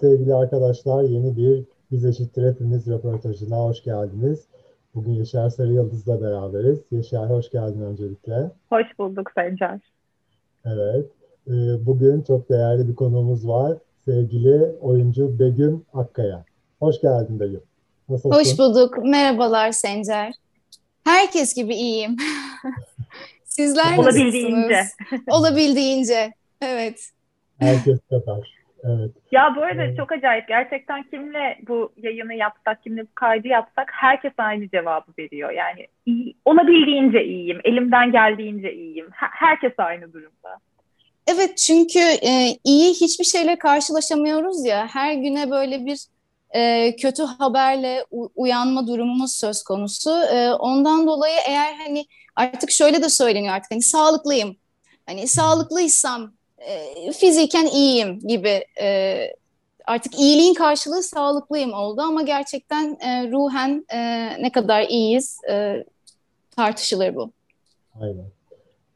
sevgili arkadaşlar yeni bir Biz Eşittir Hepimiz röportajına hoş geldiniz. Bugün Yaşar Sarı Yıldız'la beraberiz. Yaşar hoş geldin öncelikle. Hoş bulduk Sencer. Evet. E, bugün çok değerli bir konuğumuz var. Sevgili oyuncu Begüm Akkaya. Hoş geldin Begüm. Nasılsın? Hoş bulduk. Merhabalar Sencer. Herkes gibi iyiyim. Sizler Olabildiğince. Olabildiğince. Evet. Herkes kadar. Evet. Ya bu arada evet. çok acayip. Gerçekten kimle bu yayını yapsak, kimle bu kaydı yapsak herkes aynı cevabı veriyor. Yani iyi, olabildiğince iyiyim, elimden geldiğince iyiyim. Herkes aynı durumda. Evet çünkü e, iyi hiçbir şeyle karşılaşamıyoruz ya. Her güne böyle bir e, kötü haberle uyanma durumumuz söz konusu. E, ondan dolayı eğer hani artık şöyle de söyleniyor artık hani sağlıklıyım. Hani sağlıklıysam e, fiziken iyiyim gibi e, artık iyiliğin karşılığı sağlıklıyım oldu ama gerçekten e, ruhen e, ne kadar iyiyiz e, tartışılır bu. Aynen.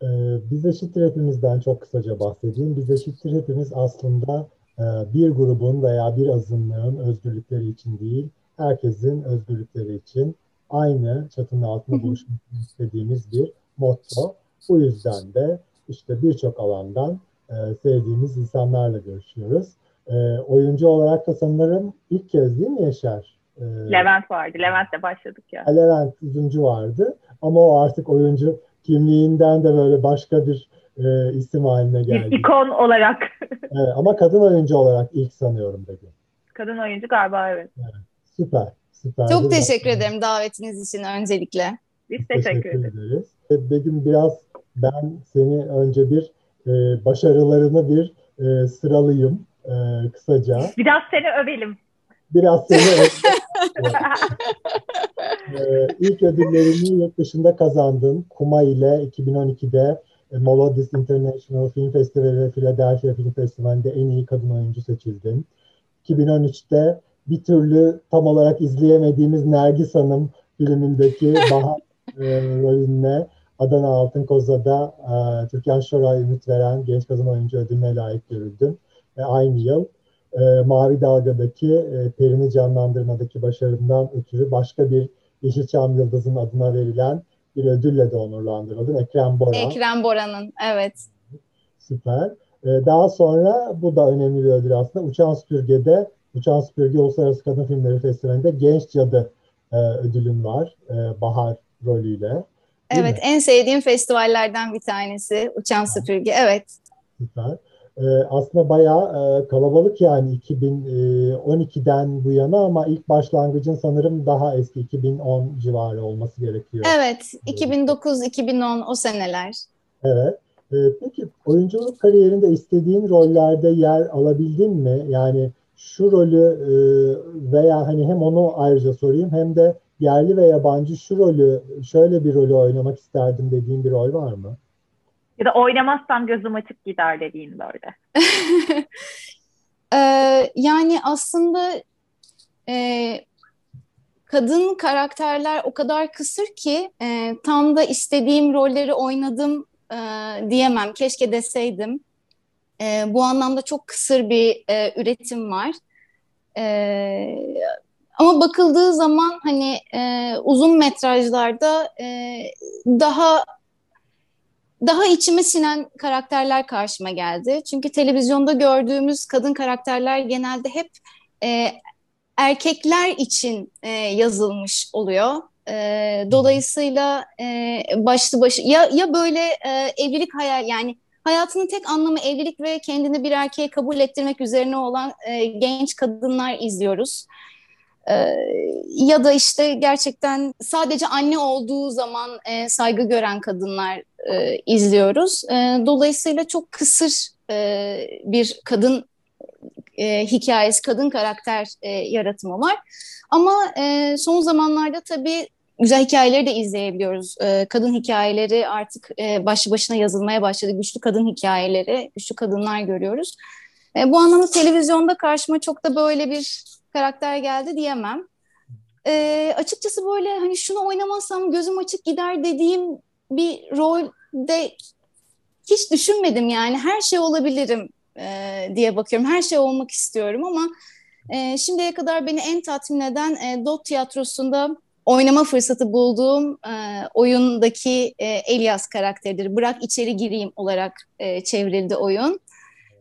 Ee, biz eşittir hepimizden çok kısaca bahsedeyim. Biz eşittir hepimiz aslında e, bir grubun veya bir azınlığın özgürlükleri için değil, herkesin özgürlükleri için aynı çatının altında buluşmak istediğimiz bir motto. Bu yüzden de işte birçok alandan e, sevdiğimiz insanlarla görüşüyoruz. E, oyuncu olarak da sanırım ilk kez değil mi Yaşar? E, Levent vardı. Levent'le başladık ya. Levent Üzüncü vardı. Ama o artık oyuncu kimliğinden de böyle başka bir e, isim haline geldi. Bir ikon olarak. evet, ama kadın oyuncu olarak ilk sanıyorum Begüm. Kadın oyuncu galiba evet. evet süper. Süper. Çok teşekkür ederim davetiniz için öncelikle. Biz teşekkür, teşekkür ederiz. Begüm biraz ben seni önce bir e, başarılarını bir e, sıralayayım e, kısaca. Biraz seni övelim. Biraz seni övelim. e, ilk ödüllerini yurt dışında kazandın. Kuma ile 2012'de e, Molodis International Film Festivali ve Philadelphia Film Festivali'nde en iyi kadın oyuncu seçildin. 2013'te bir türlü tam olarak izleyemediğimiz Nergis Hanım filmindeki Bahar e, rolünle Adana Altın Koza'da e, Türkan Şoray ümit veren genç kadın oyuncu ödülüne layık görüldüm. Ve aynı yıl e, Mavi Dalga'daki e, Perini canlandırmadaki başarımdan ötürü başka bir Yeşilçam Yıldız'ın adına verilen bir ödülle de onurlandırıldın. Ekrem Bora. Ekrem Bora'nın, evet. Süper. E, daha sonra bu da önemli bir ödül aslında. Uçan Süpürge'de Uçan Süpürge Uluslararası Kadın Filmleri Festivali'nde Genç Cadı e, ödülün var. E, Bahar rolüyle. Evet, en sevdiğim festivallerden bir tanesi Uçan Süpürge. Evet. Süper. Ee, aslında bayağı e, kalabalık yani 2012'den bu yana ama ilk başlangıcın sanırım daha eski 2010 civarı olması gerekiyor. Evet, 2009-2010 o seneler. Evet. Ee, peki oyunculuk kariyerinde istediğin rollerde yer alabildin mi? Yani şu rolü e, veya hani hem onu ayrıca sorayım hem de yerli ve yabancı şu rolü, şöyle bir rolü oynamak isterdim dediğin bir rol var mı? Ya da oynamazsam gözüm açık gider dediğin böyle. ee, yani aslında e, kadın karakterler o kadar kısır ki e, tam da istediğim rolleri oynadım e, diyemem. Keşke deseydim. E, bu anlamda çok kısır bir e, üretim var. E, ama bakıldığı zaman hani e, uzun metrajlarda e, daha daha içime sinen karakterler karşıma geldi. Çünkü televizyonda gördüğümüz kadın karakterler genelde hep e, erkekler için e, yazılmış oluyor. E, dolayısıyla e, başlı başı ya ya böyle e, evlilik hayal yani hayatının tek anlamı evlilik ve kendini bir erkeğe kabul ettirmek üzerine olan e, genç kadınlar izliyoruz. Ee, ya da işte gerçekten sadece anne olduğu zaman e, saygı gören kadınlar e, izliyoruz. E, dolayısıyla çok kısır e, bir kadın e, hikayesi, kadın karakter e, yaratımı var. Ama e, son zamanlarda tabii güzel hikayeleri de izleyebiliyoruz. E, kadın hikayeleri artık e, başlı başına yazılmaya başladı. Güçlü kadın hikayeleri, güçlü kadınlar görüyoruz. E, bu anlamda televizyonda karşıma çok da böyle bir karakter geldi diyemem. E, açıkçası böyle hani şunu oynamazsam gözüm açık gider dediğim bir rolde hiç düşünmedim yani her şey olabilirim e, diye bakıyorum. Her şey olmak istiyorum ama e, şimdiye kadar beni en tatmin eden e, Dot Tiyatrosu'nda oynama fırsatı bulduğum e, oyundaki e, Elias karakteridir. Bırak içeri gireyim olarak e, çevrildi oyun.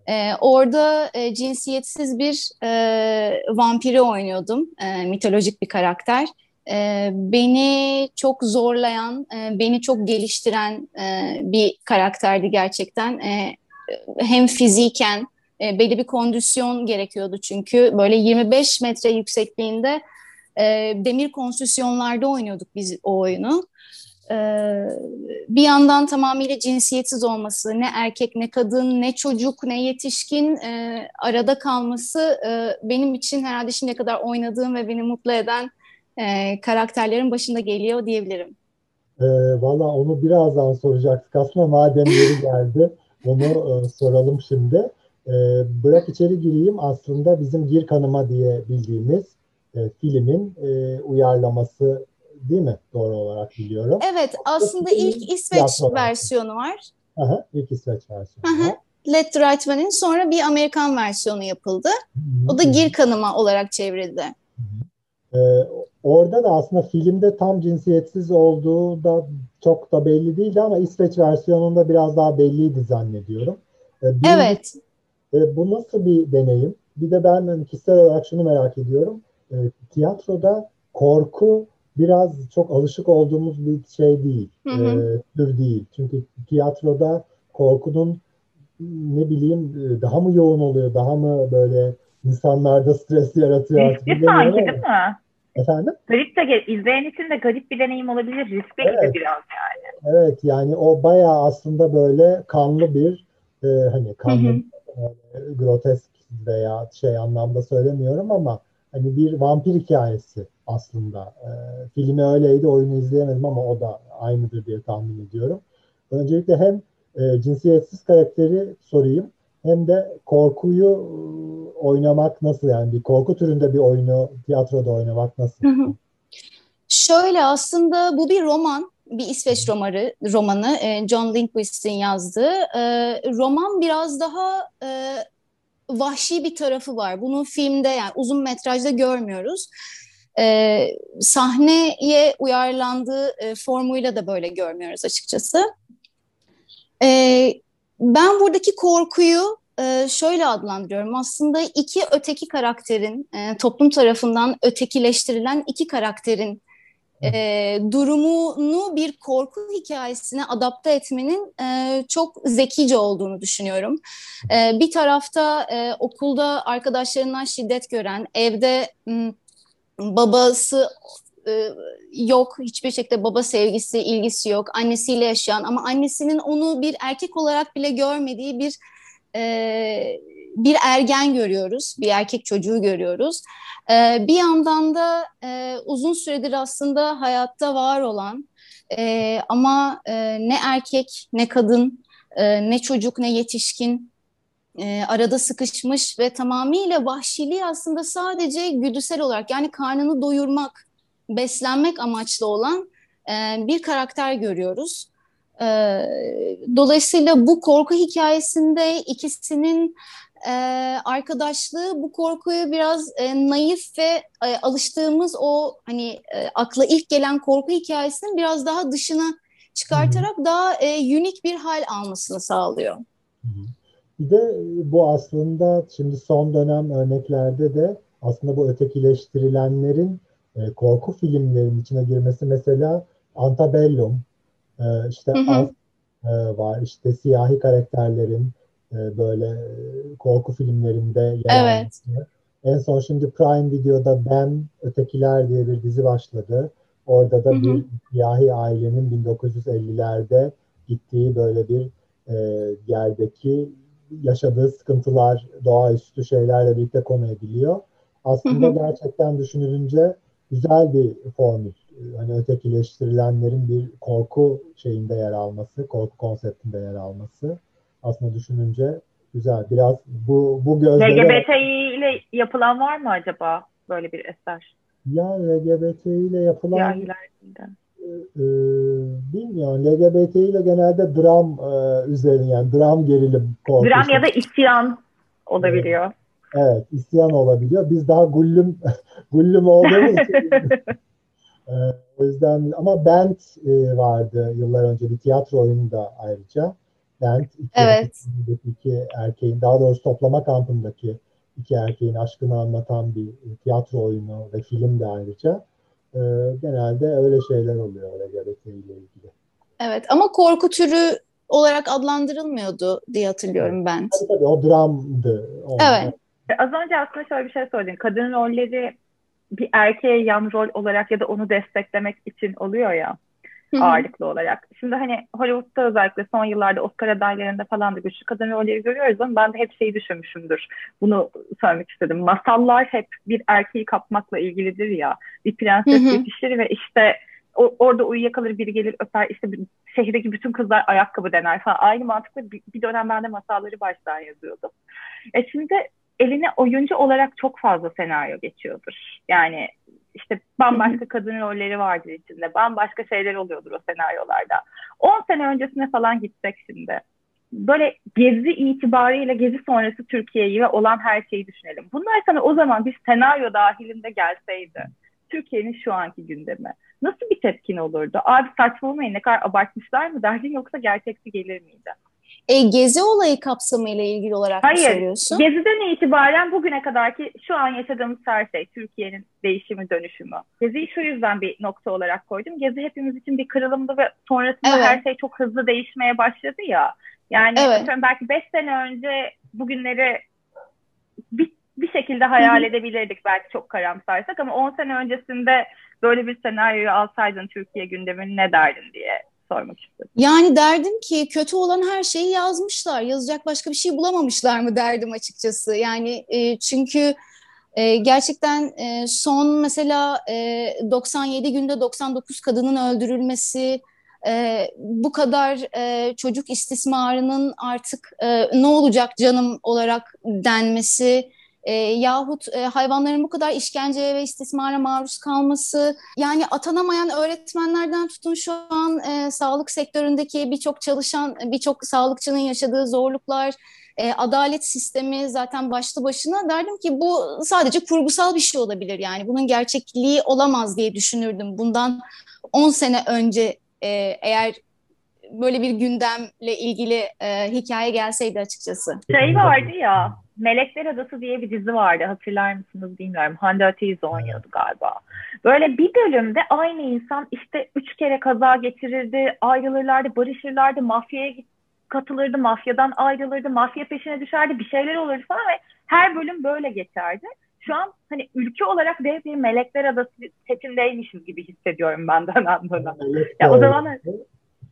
E, orada e, cinsiyetsiz bir e, vampiri oynuyordum, e, mitolojik bir karakter. E, beni çok zorlayan, e, beni çok geliştiren e, bir karakterdi gerçekten. E, hem fiziken e, belli bir kondisyon gerekiyordu çünkü böyle 25 metre yüksekliğinde e, demir konstrüksiyonlarda oynuyorduk biz o oyunu. E, bir yandan tamamıyla cinsiyetsiz olması, ne erkek ne kadın ne çocuk ne yetişkin e, arada kalması e, benim için herhalde şimdiye kadar oynadığım ve beni mutlu eden e, karakterlerin başında geliyor diyebilirim. E, Valla onu birazdan soracaktık aslında madem yeri geldi onu e, soralım şimdi. E, Bırak içeri gireyim aslında bizim Gir Kanıma diye bildiğimiz e, filmin e, uyarlaması değil mi? Doğru olarak biliyorum. Evet aslında ilk İsveç versiyonu var. Aha, ilk İsveç versiyonu Aha. Let the Right Man'in sonra bir Amerikan versiyonu yapıldı. O da Gir Kanıma olarak çevrildi. Ee, orada da aslında filmde tam cinsiyetsiz olduğu da çok da belli değildi ama İsveç versiyonunda biraz daha belliydi zannediyorum. Ee, evet. E, bu nasıl bir deneyim? Bir de ben hani, kişisel olarak şunu merak ediyorum. E, tiyatroda korku biraz çok alışık olduğumuz bir şey değil. Hı hı. E, tür değil. Çünkü tiyatroda korkunun ne bileyim e, daha mı yoğun oluyor, daha mı böyle insanlarda stres yaratıyor artık. Riskli sanki değil mi? Efendim? Garip de izleyen için de garip bir deneyim olabilir. Riskli evet. biraz yani. Evet yani o bayağı aslında böyle kanlı bir e, hani kanlı hı hı. E, grotesk veya şey anlamda söylemiyorum ama hani bir vampir hikayesi aslında. E, filmi öyleydi, oyunu izleyemedim ama o da aynıdır diye tahmin ediyorum. Öncelikle hem e, cinsiyetsiz karakteri sorayım hem de korkuyu e, oynamak nasıl yani bir korku türünde bir oyunu tiyatroda oynamak nasıl? Şöyle aslında bu bir roman, bir İsveç romanı, romanı e, John Lindquist'in yazdığı. E, roman biraz daha vahşi bir tarafı var. Bunu filmde yani uzun metrajda görmüyoruz. Sahneye uyarlandığı formuyla da böyle görmüyoruz açıkçası. Ben buradaki korkuyu e, şöyle adlandırıyorum. Aslında iki öteki karakterin, e, toplum tarafından ötekileştirilen iki karakterin e, durumunu bir korku hikayesine adapte etmenin e, çok zekice olduğunu düşünüyorum. E, bir tarafta e, okulda arkadaşlarından şiddet gören, evde m, babası e, yok. Hiçbir şekilde baba sevgisi, ilgisi yok. Annesiyle yaşayan ama annesinin onu bir erkek olarak bile görmediği bir e, bir ergen görüyoruz. Bir erkek çocuğu görüyoruz. E, bir yandan da e, uzun süredir aslında hayatta var olan e, ama e, ne erkek ne kadın e, ne çocuk ne yetişkin e, arada sıkışmış ve tamamıyla vahşiliği aslında sadece güdüsel olarak yani karnını doyurmak beslenmek amaçlı olan e, bir karakter görüyoruz. E, dolayısıyla bu korku hikayesinde ikisinin e, arkadaşlığı bu korkuyu biraz e, naif ve e, alıştığımız o hani e, akla ilk gelen korku hikayesinin biraz daha dışına çıkartarak Hı-hı. daha e, unik bir hal almasını sağlıyor. Bir de bu aslında şimdi son dönem örneklerde de aslında bu ötekileştirilenlerin e, korku filmlerinin içine girmesi mesela Antabellum, e, işte hı hı. Az e, var, işte siyahi karakterlerin e, böyle e, korku filmlerinde yer evet. En son şimdi Prime Video'da Ben Ötekiler diye bir dizi başladı. Orada da hı hı. bir siyahi ailenin 1950'lerde gittiği böyle bir e, yerdeki yaşadığı sıkıntılar, doğaüstü şeylerle birlikte konu ediliyor. Aslında hı hı. gerçekten düşünülünce güzel bir formül. Hani ötekileştirilenlerin bir korku şeyinde yer alması, korku konseptinde yer alması aslında düşününce güzel. Biraz bu bu gözlere... LGBTİ ile yapılan var mı acaba böyle bir eser? Ya LGBTİ ile yapılan Yahilerden. E, e, bilmiyorum. LGBT ile genelde dram e, üzerine yani dram gerilim korkusu. Dram ya da isyan olabiliyor. Evet, isyan olabiliyor. Biz daha gullüm gullüm olduğumuz için e, o yüzden ama Bent e, vardı yıllar önce bir tiyatro oyunu da ayrıca. Bent iki, evet. iki erkeğin daha doğrusu toplama kampındaki iki erkeğin aşkını anlatan bir tiyatro oyunu ve film de ayrıca. E, genelde öyle şeyler oluyor LGBT ile ilgili. Evet ama korku türü olarak adlandırılmıyordu diye hatırlıyorum ben. Tabii tabii o dramdı. O. Evet. Az önce aslında şöyle bir şey söyledin. Kadın rolleri bir erkeğe yan rol olarak ya da onu desteklemek için oluyor ya ağırlıklı olarak. Şimdi hani Hollywood'da özellikle son yıllarda Oscar adaylarında falan da güçlü kadın rolleri görüyoruz ama ben de hep şeyi düşünmüşümdür. Bunu söylemek istedim. Masallar hep bir erkeği kapmakla ilgilidir ya. Bir prenses yetişir ve işte o, orada uyuyakalır biri gelir öper işte bir, şehirdeki bütün kızlar ayakkabı dener falan. Aynı mantıkla bir, bir dönem ben de masalları baştan yazıyordum. E şimdi eline oyuncu olarak çok fazla senaryo geçiyordur. Yani işte bambaşka kadın rolleri vardır içinde. Bambaşka şeyler oluyordur o senaryolarda. 10 sene öncesine falan gitsek şimdi. Böyle gezi itibariyle gezi sonrası Türkiye'yi ve olan her şeyi düşünelim. Bunlar sana o zaman bir senaryo dahilinde gelseydi. Türkiye'nin şu anki gündemi. Nasıl bir tepkin olurdu? Abi saçmalamayın ne kadar abartmışlar mı derdin yoksa gerçekçi gelir miydi? E, gezi olayı kapsamıyla ilgili olarak Hayır, söylüyorsun? Gezi'den itibaren bugüne kadarki şu an yaşadığımız her şey, Türkiye'nin değişimi, dönüşümü. Gezi'yi şu yüzden bir nokta olarak koydum. Gezi hepimiz için bir kırılımdı ve sonrasında evet. her şey çok hızlı değişmeye başladı ya. Yani evet. belki beş sene önce bugünleri bir, bir şekilde hayal Hı-hı. edebilirdik belki çok karamsarsak ama on sene öncesinde böyle bir senaryoyu alsaydın Türkiye gündemini ne derdin diye sormak istedim. Yani derdim ki kötü olan her şeyi yazmışlar. Yazacak başka bir şey bulamamışlar mı derdim açıkçası. Yani e, çünkü e, gerçekten e, son mesela e, 97 günde 99 kadının öldürülmesi, e, bu kadar e, çocuk istismarının artık e, ne olacak canım olarak denmesi e, yahut e, hayvanların bu kadar işkenceye ve istismara maruz kalması yani atanamayan öğretmenlerden tutun şu an e, sağlık sektöründeki birçok çalışan birçok sağlıkçının yaşadığı zorluklar e, adalet sistemi zaten başlı başına. Derdim ki bu sadece kurgusal bir şey olabilir yani. Bunun gerçekliği olamaz diye düşünürdüm bundan 10 sene önce e, eğer böyle bir gündemle ilgili e, hikaye gelseydi açıkçası. Şey vardı ya Melekler Adası diye bir dizi vardı hatırlar mısınız bilmiyorum. Hande Ateiz oynuyordu galiba. Böyle bir bölümde aynı insan işte üç kere kaza getirirdi, ayrılırlardı, barışırlardı, mafyaya katılırdı, mafyadan ayrılırdı, mafya peşine düşerdi, bir şeyler olurdu falan ve her bölüm böyle geçerdi. Şu an hani ülke olarak dev bir Melekler Adası setindeymişiz gibi hissediyorum ben dönem dönem. Ya o zaman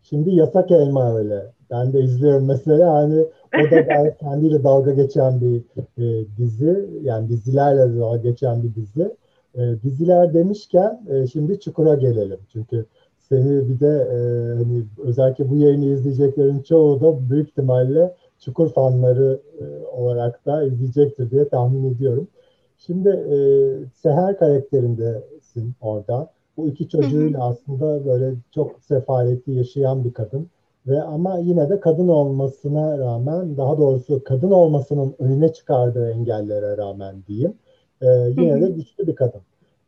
Şimdi yasak elma öyle. Ben de izliyorum mesela hani o da gayet kendiyle dalga geçen bir e, dizi. Yani dizilerle dalga geçen bir dizi. E, diziler demişken e, şimdi Çukur'a gelelim. Çünkü seni bir de e, hani özellikle bu yayını izleyeceklerin çoğu da büyük ihtimalle Çukur fanları e, olarak da izleyecektir diye tahmin ediyorum. Şimdi e, Seher karakterindesin orada. Bu iki çocuğuyla aslında böyle çok sefaletli yaşayan bir kadın ve ama yine de kadın olmasına rağmen daha doğrusu kadın olmasının önüne çıkardığı engellere rağmen diyeyim e, yine de güçlü bir kadın.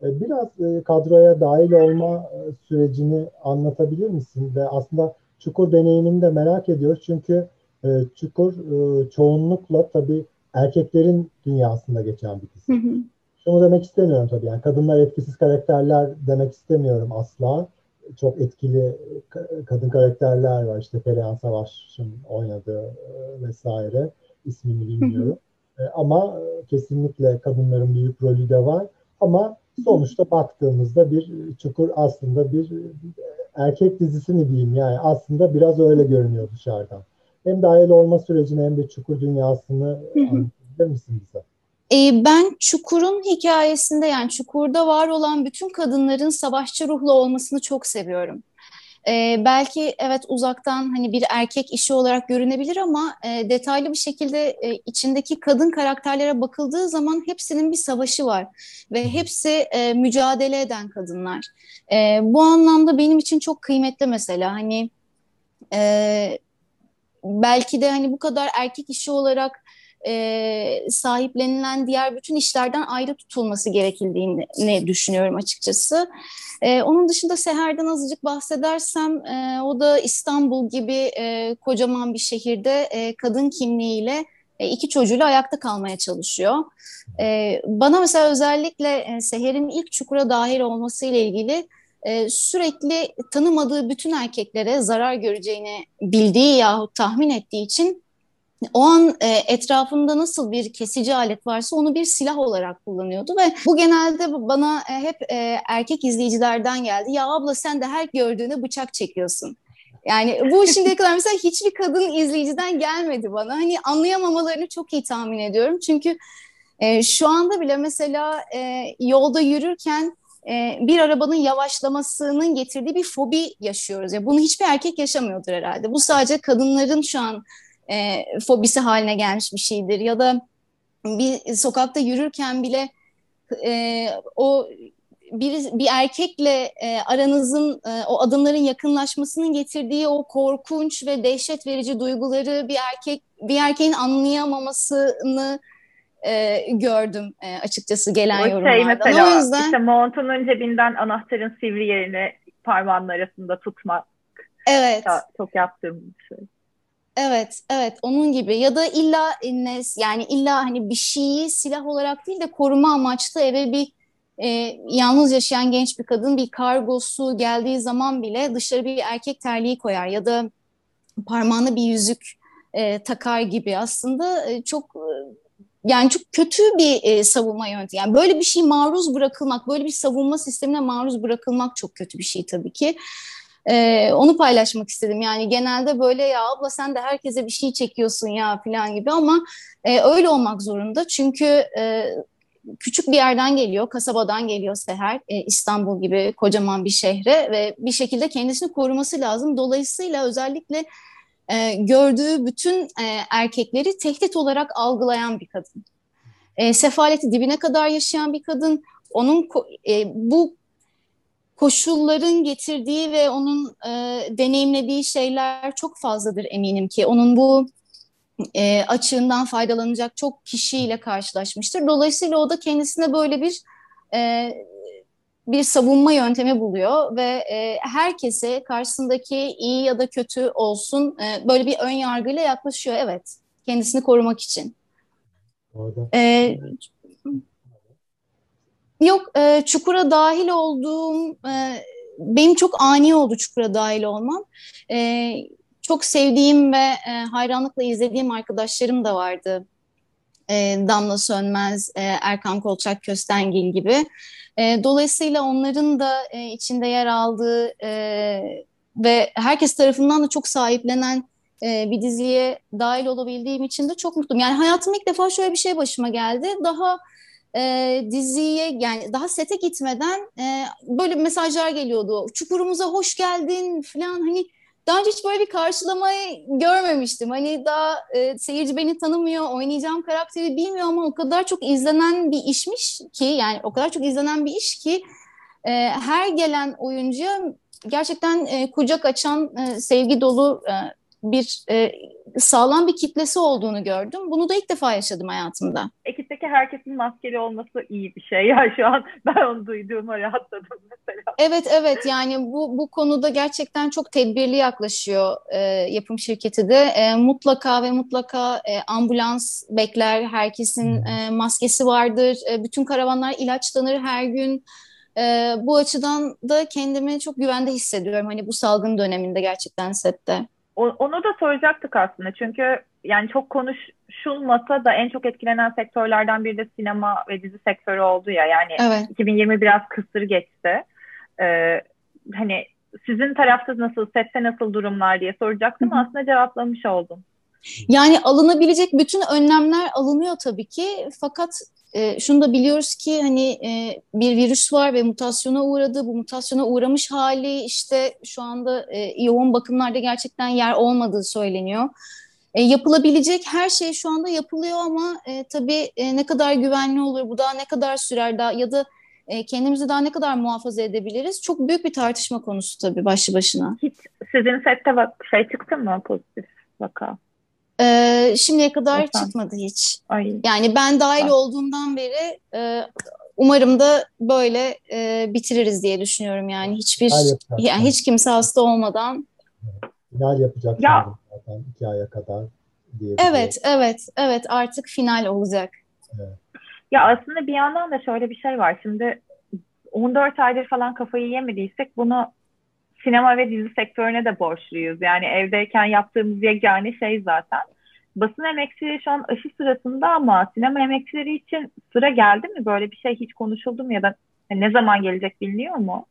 E, biraz e, kadroya dahil olma e, sürecini anlatabilir misin? Ve aslında Çukur deneyimini de merak ediyoruz çünkü e, Çukur e, çoğunlukla tabii erkeklerin dünyasında geçen bir dizi. Şunu demek istemiyorum tabii yani kadınlar etkisiz karakterler demek istemiyorum asla. Çok etkili kadın karakterler var işte Perihan Savaş'ın oynadığı e, vesaire ismini bilmiyorum. E, ama kesinlikle kadınların büyük rolü de var. Ama sonuçta baktığımızda bir Çukur aslında bir erkek dizisi mi diyeyim yani aslında biraz öyle görünüyor dışarıdan. Hem dahil olma sürecini hem de Çukur dünyasını anlatabilir misin bize? E, ben Çukur'un hikayesinde yani Çukur'da var olan bütün kadınların savaşçı ruhlu olmasını çok seviyorum. E, belki evet uzaktan hani bir erkek işi olarak görünebilir ama e, detaylı bir şekilde e, içindeki kadın karakterlere bakıldığı zaman hepsinin bir savaşı var ve hepsi e, mücadele eden kadınlar. E, bu anlamda benim için çok kıymetli mesela hani e, belki de hani bu kadar erkek işi olarak e, sahiplenilen diğer bütün işlerden ayrı tutulması gerekildiğini düşünüyorum açıkçası. E, onun dışında Seher'den azıcık bahsedersem e, o da İstanbul gibi e, kocaman bir şehirde e, kadın kimliğiyle iki çocuğuyla ayakta kalmaya çalışıyor. E, bana mesela özellikle Seher'in ilk çukura dahil olmasıyla ilgili e, sürekli tanımadığı bütün erkeklere zarar göreceğini bildiği yahut tahmin ettiği için o an e, etrafında nasıl bir kesici alet varsa onu bir silah olarak kullanıyordu ve bu genelde bana e, hep e, erkek izleyicilerden geldi. Ya abla sen de her gördüğüne bıçak çekiyorsun. Yani bu şimdiye kadar mesela hiçbir kadın izleyiciden gelmedi bana. Hani anlayamamalarını çok iyi tahmin ediyorum. Çünkü e, şu anda bile mesela e, yolda yürürken e, bir arabanın yavaşlamasının getirdiği bir fobi yaşıyoruz. Ya bunu hiçbir erkek yaşamıyordur herhalde. Bu sadece kadınların şu an e, fobisi haline gelmiş bir şeydir. Ya da bir sokakta yürürken bile e, o bir, bir erkekle e, aranızın e, o adımların yakınlaşmasının getirdiği o korkunç ve dehşet verici duyguları bir erkek bir erkeğin anlayamamasını e, gördüm e, açıkçası gelen o şey yorumlardan. Mesela, o yüzden işte montunun cebinden anahtarın sivri yerini parmağının arasında tutmak. Evet. Çok, çok yaptığım bir şey. Evet, evet onun gibi ya da illa yani illa hani bir şeyi silah olarak değil de koruma amaçlı eve bir e, yalnız yaşayan genç bir kadın bir kargosu geldiği zaman bile dışarı bir erkek terliği koyar ya da parmağına bir yüzük e, takar gibi aslında e, çok e, yani çok kötü bir e, savunma yöntemi. Yani böyle bir şey maruz bırakılmak, böyle bir savunma sistemine maruz bırakılmak çok kötü bir şey tabii ki. E, onu paylaşmak istedim. Yani genelde böyle ya abla sen de herkese bir şey çekiyorsun ya falan gibi ama e, öyle olmak zorunda. Çünkü e, küçük bir yerden geliyor, kasabadan geliyor Seher, e, İstanbul gibi kocaman bir şehre ve bir şekilde kendisini koruması lazım. Dolayısıyla özellikle e, gördüğü bütün e, erkekleri tehdit olarak algılayan bir kadın. E, sefaleti dibine kadar yaşayan bir kadın. Onun e, bu koşulların getirdiği ve onun e, deneyimlediği şeyler çok fazladır eminim ki. Onun bu e, açığından faydalanacak çok kişiyle karşılaşmıştır. Dolayısıyla o da kendisine böyle bir e, bir savunma yöntemi buluyor ve e, herkese karşısındaki iyi ya da kötü olsun e, böyle bir ön yargıyla yaklaşıyor. Evet, kendisini korumak için. E, yok, e, çukura dahil olduğum, e, benim çok ani oldu çukura dahil olmam. E, çok sevdiğim ve e, hayranlıkla izlediğim arkadaşlarım da vardı. E, Damla Sönmez, e, Erkan Kolçak Köstengil gibi. E, dolayısıyla onların da e, içinde yer aldığı e, ve herkes tarafından da çok sahiplenen e, bir diziye dahil olabildiğim için de çok mutluyum. Yani hayatım ilk defa şöyle bir şey başıma geldi. Daha e, diziye yani daha sete gitmeden e, böyle mesajlar geliyordu. Çukurumuza hoş geldin falan hani daha önce hiç böyle bir karşılamayı görmemiştim. Hani daha e, seyirci beni tanımıyor, oynayacağım karakteri bilmiyor ama o kadar çok izlenen bir işmiş ki yani o kadar çok izlenen bir iş ki e, her gelen oyuncuya gerçekten e, kucak açan e, sevgi dolu e, bir e, sağlam bir kitlesi olduğunu gördüm. Bunu da ilk defa yaşadım hayatımda. Ekipteki herkesin maskeli olması iyi bir şey. Ya şu an ben onu duyduğuma rahatladım mesela. Evet evet yani bu bu konuda gerçekten çok tedbirli yaklaşıyor e, yapım şirketi de. E, mutlaka ve mutlaka e, ambulans bekler. Herkesin e, maskesi vardır. E, bütün karavanlar ilaçlanır her gün. E, bu açıdan da kendimi çok güvende hissediyorum. Hani bu salgın döneminde gerçekten sette. Onu da soracaktık aslında çünkü yani çok konuşulmasa da en çok etkilenen sektörlerden biri de sinema ve dizi sektörü oldu ya yani evet. 2020 biraz kısır geçti. Ee, hani sizin tarafta nasıl, sette nasıl durumlar diye soracaktım Hı-hı. aslında cevaplamış oldum. Yani alınabilecek bütün önlemler alınıyor tabii ki fakat e, şunu da biliyoruz ki hani e, bir virüs var ve mutasyona uğradı. Bu mutasyona uğramış hali işte şu anda e, yoğun bakımlarda gerçekten yer olmadığı söyleniyor. E, yapılabilecek her şey şu anda yapılıyor ama e, tabii e, ne kadar güvenli olur, bu daha ne kadar sürer daha ya da e, kendimizi daha ne kadar muhafaza edebiliriz? Çok büyük bir tartışma konusu tabii başlı başına. Hiç sizin sette bak şey çıktı mı pozitif vaka? Ee, şimdiye kadar Efendim? çıkmadı hiç. Ay. Yani ben dahil Ay. olduğumdan beri e, umarım da böyle e, bitiririz diye düşünüyorum yani hiçbir yani hiç kimse hasta olmadan. Final yapacak ya. zaten iki aya kadar. Diye evet, evet, evet artık final olacak. Evet. Ya aslında bir yandan da şöyle bir şey var. Şimdi 14 aydır falan kafayı yemediysek bunu sinema ve dizi sektörüne de borçluyuz. Yani evdeyken yaptığımız yegane şey zaten. Basın emekçileri şu an aşı sırasında ama sinema emekçileri için sıra geldi mi? Böyle bir şey hiç konuşuldu mu ya da ne zaman gelecek biliniyor mu?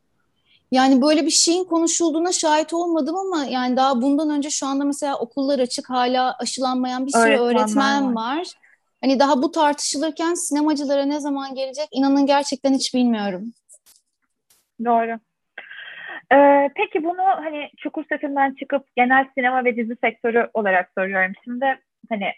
Yani böyle bir şeyin konuşulduğuna şahit olmadım ama yani daha bundan önce şu anda mesela okullar açık hala aşılanmayan bir sürü öğretmen, öğretmen var. var. Hani daha bu tartışılırken sinemacılara ne zaman gelecek inanın gerçekten hiç bilmiyorum. Doğru. Ee, peki bunu hani çukur setinden çıkıp genel sinema ve dizi sektörü olarak soruyorum. Şimdi hani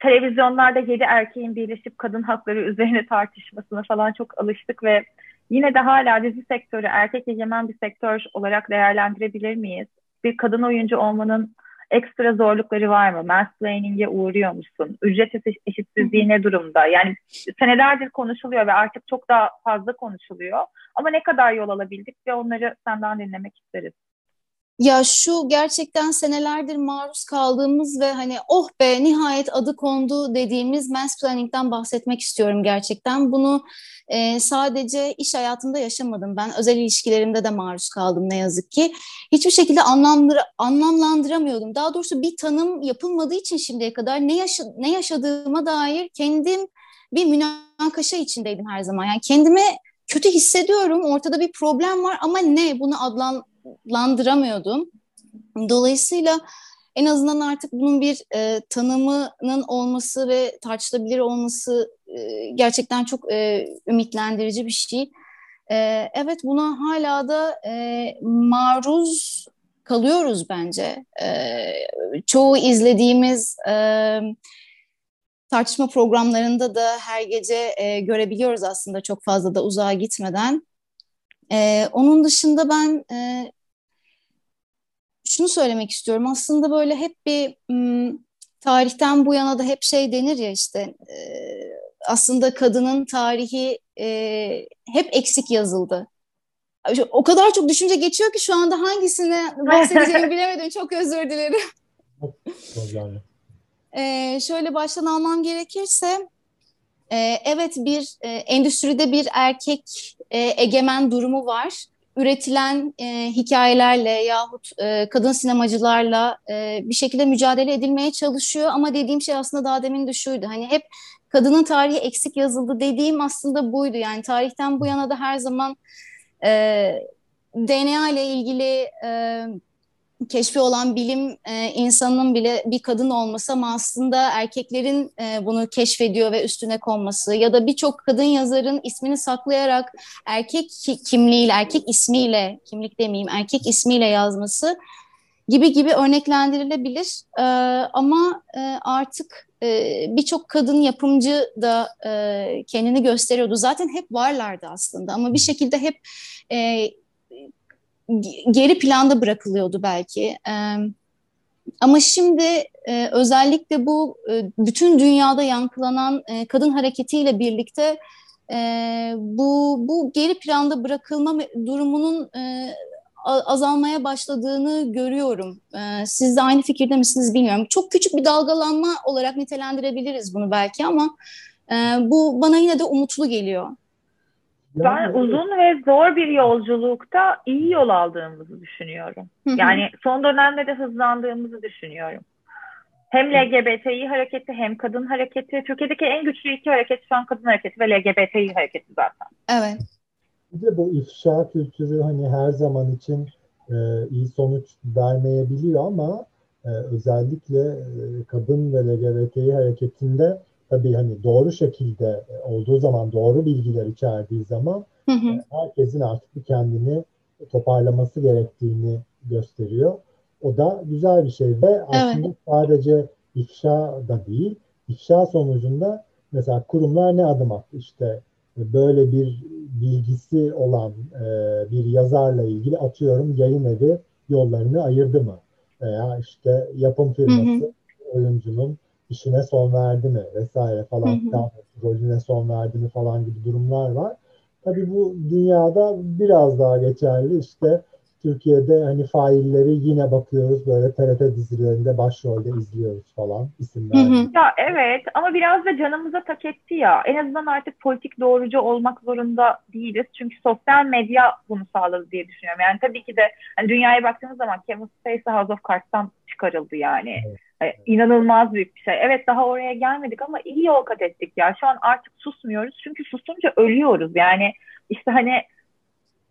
televizyonlarda yedi erkeğin birleşip kadın hakları üzerine tartışmasına falan çok alıştık ve yine de hala dizi sektörü erkek egemen bir sektör olarak değerlendirebilir miyiz? Bir kadın oyuncu olmanın ekstra zorlukları var mı? Mansplaining'e uğruyor musun? Ücret eşitsizliği ne durumda? Yani senelerdir konuşuluyor ve artık çok daha fazla konuşuluyor. Ama ne kadar yol alabildik ve onları senden dinlemek isteriz. Ya şu gerçekten senelerdir maruz kaldığımız ve hani oh be nihayet adı kondu dediğimiz mansplaining'den bahsetmek istiyorum gerçekten. Bunu e, sadece iş hayatında yaşamadım. Ben özel ilişkilerimde de maruz kaldım ne yazık ki. Hiçbir şekilde anlamlandır anlamlandıramıyordum. Daha doğrusu bir tanım yapılmadığı için şimdiye kadar ne, yaşa ne yaşadığıma dair kendim bir münakaşa içindeydim her zaman. Yani kendime kötü hissediyorum. Ortada bir problem var ama ne? Bunu adlandıramıyordum. Dolayısıyla en azından artık bunun bir e, tanımının olması ve tartışılabilir olması e, gerçekten çok e, ümitlendirici bir şey. E, evet buna hala da e, maruz kalıyoruz bence. E, çoğu izlediğimiz e, tartışma programlarında da her gece e, görebiliyoruz aslında çok fazla da uzağa gitmeden. E, onun dışında ben e, şunu söylemek istiyorum. Aslında böyle hep bir tarihten bu yana da hep şey denir ya işte aslında kadının tarihi hep eksik yazıldı. O kadar çok düşünce geçiyor ki şu anda hangisine bahsedeceğimi bilemedim. Çok özür dilerim. Ee, şöyle baştan almam gerekirse e, evet bir e, endüstride bir erkek e, egemen durumu var. Üretilen e, hikayelerle yahut e, kadın sinemacılarla e, bir şekilde mücadele edilmeye çalışıyor ama dediğim şey aslında daha demin de şuydu. Hani hep kadının tarihi eksik yazıldı dediğim aslında buydu. Yani tarihten bu yana da her zaman e, DNA ile ilgili e, keşfi olan bilim e, insanının bile bir kadın olması ama aslında erkeklerin e, bunu keşfediyor ve üstüne konması ya da birçok kadın yazarın ismini saklayarak erkek kimliğiyle, erkek ismiyle, kimlik demeyeyim, erkek ismiyle yazması gibi gibi örneklendirilebilir. E, ama e, artık e, birçok kadın yapımcı da e, kendini gösteriyordu. Zaten hep varlardı aslında ama bir şekilde hep e, geri planda bırakılıyordu belki. Ama şimdi e, özellikle bu e, bütün dünyada yankılanan e, kadın hareketiyle birlikte bu bu geri planda bırakılma durumunun azalmaya başladığını görüyorum. Siz de aynı fikirde misiniz bilmiyorum. Çok küçük bir dalgalanma olarak nitelendirebiliriz bunu belki ama bu bana yine de umutlu geliyor. Ben uzun ve zor bir yolculukta iyi yol aldığımızı düşünüyorum. Yani son dönemde de hızlandığımızı düşünüyorum. Hem LGBTİ hareketi hem kadın hareketi. Türkiye'deki en güçlü iki hareket şu an kadın hareketi ve LGBTİ hareketi zaten. Evet. Bir de bu ifşa kültürü hani her zaman için e, iyi sonuç vermeyebiliyor ama e, özellikle e, kadın ve LGBTİ hareketinde tabii hani doğru şekilde e, olduğu zaman doğru bilgiler içerdiği zaman hı hı. E, herkesin artık kendini toparlaması gerektiğini gösteriyor. O da güzel bir şey ve aslında evet. sadece ifşa da değil, ifşa sonucunda mesela kurumlar ne adım attı? İşte böyle bir bilgisi olan e, bir yazarla ilgili atıyorum yayın evi yollarını ayırdı mı? Veya işte yapım firması hı hı oyuncunun işine son verdi mi vesaire falan hı rolüne son verdi mi falan gibi durumlar var. Tabii bu dünyada biraz daha geçerli. İşte Türkiye'de hani failleri yine bakıyoruz böyle TRT dizilerinde başrolde izliyoruz falan isimler. Ya evet ama biraz da canımıza tak etti ya. En azından artık politik doğrucu olmak zorunda değiliz. Çünkü sosyal medya bunu sağladı diye düşünüyorum. Yani tabii ki de hani dünyaya baktığımız zaman Kevin Spacey House of Cards'tan çıkarıldı yani. Evet. Yani inanılmaz büyük bir şey. Evet daha oraya gelmedik ama iyi yol kat ettik ya. Şu an artık susmuyoruz. Çünkü susunca ölüyoruz. Yani işte hani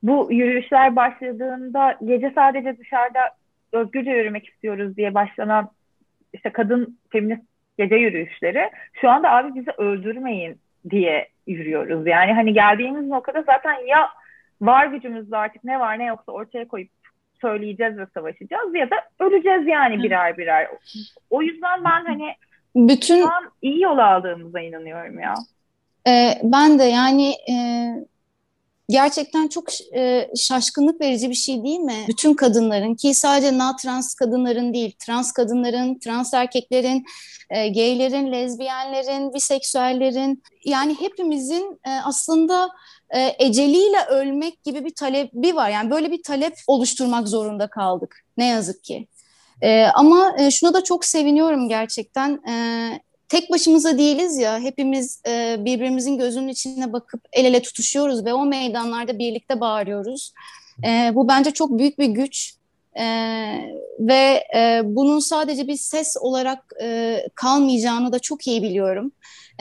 bu yürüyüşler başladığında gece sadece dışarıda özgürce yürümek istiyoruz diye başlanan işte kadın feminist gece yürüyüşleri şu anda abi bizi öldürmeyin diye yürüyoruz. Yani hani geldiğimiz noktada zaten ya var gücümüzde artık ne var ne yoksa ortaya koyup söyleyeceğiz ve savaşacağız ya da öleceğiz yani birer birer. O yüzden ben hani bütün şu an iyi yol aldığımıza inanıyorum ya. E, ben de yani e, gerçekten çok e, şaşkınlık verici bir şey değil mi? Bütün kadınların ki sadece na trans kadınların değil, trans kadınların, trans erkeklerin, e, gaylerin, lezbiyenlerin, biseksüellerin yani hepimizin e, aslında e, eceliyle ölmek gibi bir talebi var. Yani böyle bir talep oluşturmak zorunda kaldık ne yazık ki. E, ama e, şuna da çok seviniyorum gerçekten. E, tek başımıza değiliz ya hepimiz e, birbirimizin gözünün içine bakıp el ele tutuşuyoruz ve o meydanlarda birlikte bağırıyoruz. E, bu bence çok büyük bir güç e, ve e, bunun sadece bir ses olarak e, kalmayacağını da çok iyi biliyorum.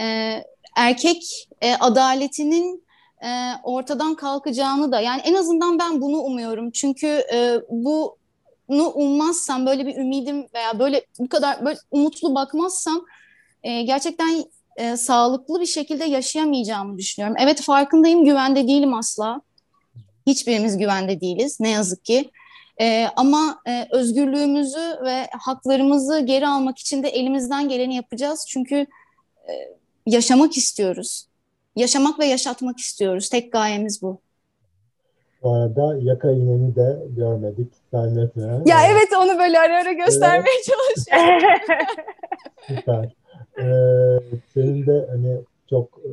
E, erkek e, adaletinin e, ortadan kalkacağını da yani en azından ben bunu umuyorum çünkü e, bunu ummazsam böyle bir ümidim veya böyle bu kadar böyle umutlu bakmazsam e, gerçekten e, sağlıklı bir şekilde yaşayamayacağımı düşünüyorum. Evet farkındayım güvende değilim asla. Hiçbirimiz güvende değiliz ne yazık ki. E, ama e, özgürlüğümüzü ve haklarımızı geri almak için de elimizden geleni yapacağız. Çünkü e, yaşamak istiyoruz. Yaşamak ve yaşatmak istiyoruz. Tek gayemiz bu. Bu arada yaka iğneni de görmedik. Zannetme. Ya evet onu böyle ara ara göstermeye evet. çalışıyorum. Süper. Ee, senin de hani çok e,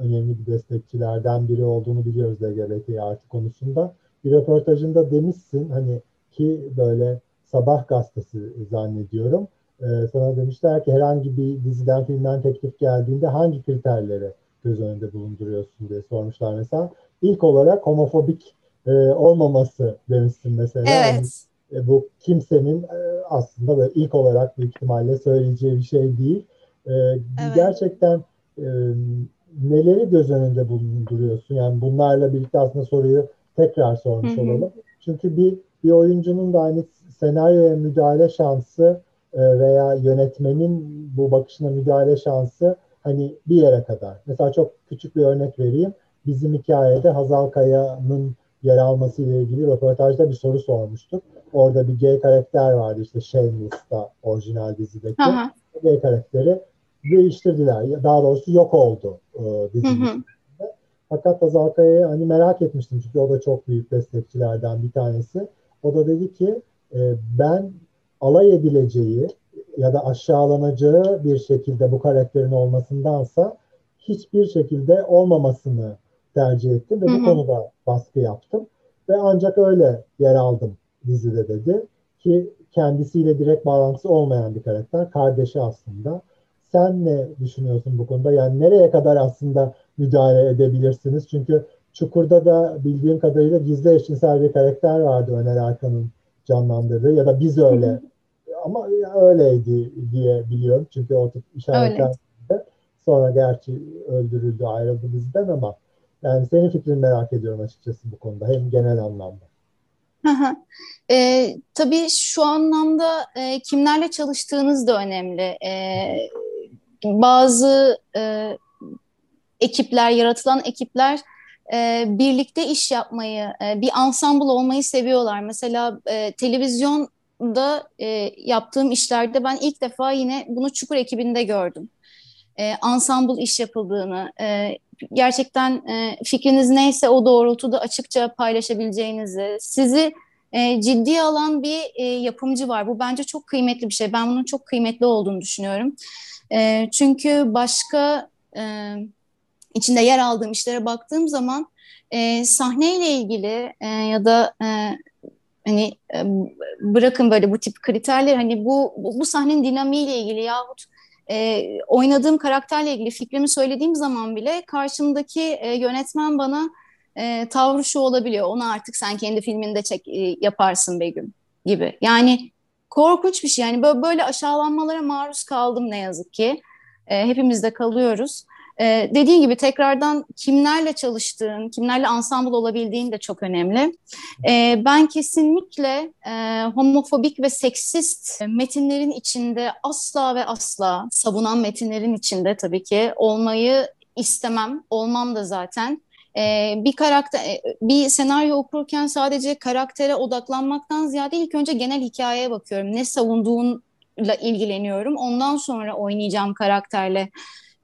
önemli bir destekçilerden biri olduğunu biliyoruz LGBT artı konusunda. Bir röportajında demişsin hani ki böyle sabah gazetesi zannediyorum. Ee, sana demişler ki herhangi bir diziden filmden teklif geldiğinde hangi kriterleri göz önünde bulunduruyorsun diye sormuşlar mesela. İlk olarak homofobik e, olmaması demişsin mesela. Evet. Yani, e, bu kimsenin e, aslında böyle ilk olarak büyük ihtimalle söyleyeceği bir şey değil. E, evet. Gerçekten e, neleri göz önünde bulunduruyorsun? Yani bunlarla birlikte aslında soruyu tekrar sormuş hı hı. olalım. Çünkü bir bir oyuncunun da aynı senaryoya müdahale şansı e, veya yönetmenin bu bakışına müdahale şansı hani bir yere kadar. Mesela çok küçük bir örnek vereyim. Bizim hikayede Hazal Kaya'nın yer alması ile ilgili röportajda bir soru sormuştuk. Orada bir gay karakter vardı işte Shameless'ta orijinal dizideki. Aha. Gay karakteri değiştirdiler. Daha doğrusu yok oldu e, dizinin Fakat Hazal Kaya'yı hani merak etmiştim çünkü o da çok büyük destekçilerden bir tanesi. O da dedi ki e, ben alay edileceği ya da aşağılanacağı bir şekilde bu karakterin olmasındansa hiçbir şekilde olmamasını tercih ettim ve hı hı. bu konuda baskı yaptım ve ancak öyle yer aldım dizide dedi ki kendisiyle direkt bağlantısı olmayan bir karakter kardeşi aslında. Sen ne düşünüyorsun bu konuda? Yani nereye kadar aslında müdahale edebilirsiniz? Çünkü Çukur'da da bildiğim kadarıyla gizli eşcinsel bir karakter vardı Öner Arkan'ın canlandırdığı ya da biz öyle ama öyleydi diye biliyorum. Çünkü o tip işaretler sonra gerçi öldürüldü, ayrıldı bizden ama yani senin fikrini merak ediyorum açıkçası bu konuda hem genel anlamda. E, tabii şu anlamda e, kimlerle çalıştığınız da önemli. E, bazı e, ekipler, yaratılan ekipler e, birlikte iş yapmayı, e, bir ensemble olmayı seviyorlar. Mesela e, televizyon da e, yaptığım işlerde ben ilk defa yine bunu Çukur ekibinde gördüm. E, ensemble iş yapıldığını, e, gerçekten e, fikriniz neyse o doğrultuda açıkça paylaşabileceğinizi, sizi e, ciddiye alan bir e, yapımcı var. Bu bence çok kıymetli bir şey. Ben bunun çok kıymetli olduğunu düşünüyorum. E, çünkü başka e, içinde yer aldığım işlere baktığım zaman e, sahneyle ilgili e, ya da e, hani e, bırakın böyle bu tip kriterler hani bu bu, bu sahnenin dinamiğiyle ilgili yahut e, oynadığım karakterle ilgili fikrimi söylediğim zaman bile karşımdaki e, yönetmen bana e, tavrı şu olabiliyor. Onu artık sen kendi filminde çek e, yaparsın Begüm gibi. Yani korkunç bir şey. Yani böyle, böyle aşağılanmalara maruz kaldım ne yazık ki. E, hepimiz de kalıyoruz. Ee, dediğin gibi tekrardan kimlerle çalıştığın, kimlerle ensemble olabildiğin de çok önemli. Ee, ben kesinlikle e, homofobik ve seksist metinlerin içinde asla ve asla savunan metinlerin içinde tabii ki olmayı istemem. Olmam da zaten. Ee, bir karakter, e, bir senaryo okurken sadece karaktere odaklanmaktan ziyade ilk önce genel hikayeye bakıyorum. Ne savunduğunla ilgileniyorum. Ondan sonra oynayacağım karakterle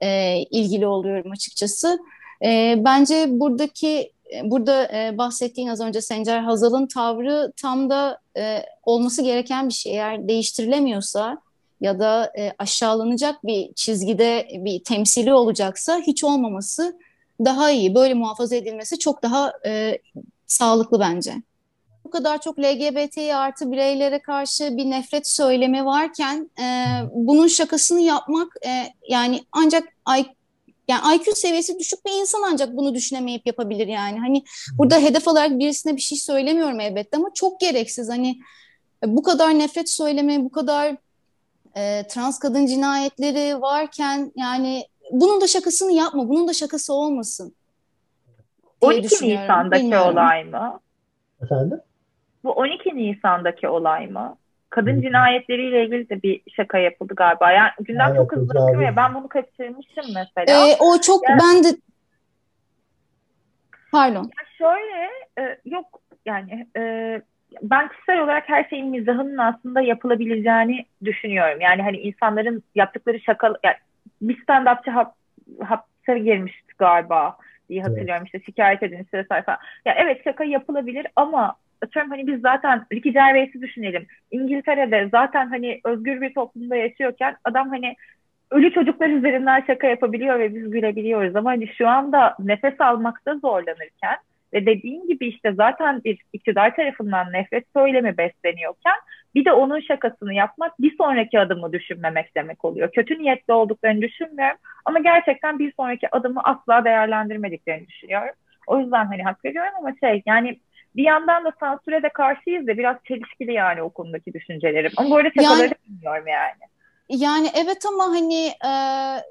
e, ilgili oluyorum açıkçası. E, bence buradaki burada e, bahsettiğin az önce Sencer Hazal'ın tavrı tam da e, olması gereken bir şey. Eğer değiştirilemiyorsa ya da e, aşağılanacak bir çizgide bir temsili olacaksa hiç olmaması daha iyi. Böyle muhafaza edilmesi çok daha e, sağlıklı bence bu kadar çok LGBTİ artı bireylere karşı bir nefret söylemi varken e, bunun şakasını yapmak e, yani ancak I, yani IQ seviyesi düşük bir insan ancak bunu düşünemeyip yapabilir yani. Hani burada hedef olarak birisine bir şey söylemiyorum elbette ama çok gereksiz. Hani e, bu kadar nefret söylemi, bu kadar e, trans kadın cinayetleri varken yani bunun da şakasını yapma, bunun da şakası olmasın. 12 Nisan'daki Bilmiyorum. olay mı? Efendim? Bu 12 Nisan'daki olay mı? Kadın cinayetleriyle ilgili de bir şaka yapıldı galiba. Yani gündem evet, çok hızlı akıyor ya. Ben bunu kaçırmışım mesela. Ee, o çok yani, ben de pardon. Ya şöyle e, yok yani e, ben kişisel olarak her şeyin mizahının aslında yapılabileceğini düşünüyorum. Yani hani insanların yaptıkları şaka yani bir stand-upçı hap, hapse girmişti galiba diye hatırlıyorum. Evet. İşte şikayet edin size sayfa. Ya evet şaka yapılabilir ama atıyorum hani biz zaten Ricky Gervais'i düşünelim. İngiltere'de zaten hani özgür bir toplumda yaşıyorken adam hani ölü çocuklar üzerinden şaka yapabiliyor ve biz gülebiliyoruz ama hani şu anda nefes almakta zorlanırken ve dediğin gibi işte zaten bir iktidar tarafından nefret söylemi besleniyorken bir de onun şakasını yapmak bir sonraki adımı düşünmemek demek oluyor. Kötü niyetli olduklarını düşünmüyorum ama gerçekten bir sonraki adımı asla değerlendirmediklerini düşünüyorum. O yüzden hani hak veriyorum ama şey yani bir yandan da sansüre de karşıyız da biraz çelişkili yani o konudaki düşüncelerim. Ama böyle şakaları yani, bilmiyorum yani. Yani evet ama hani e,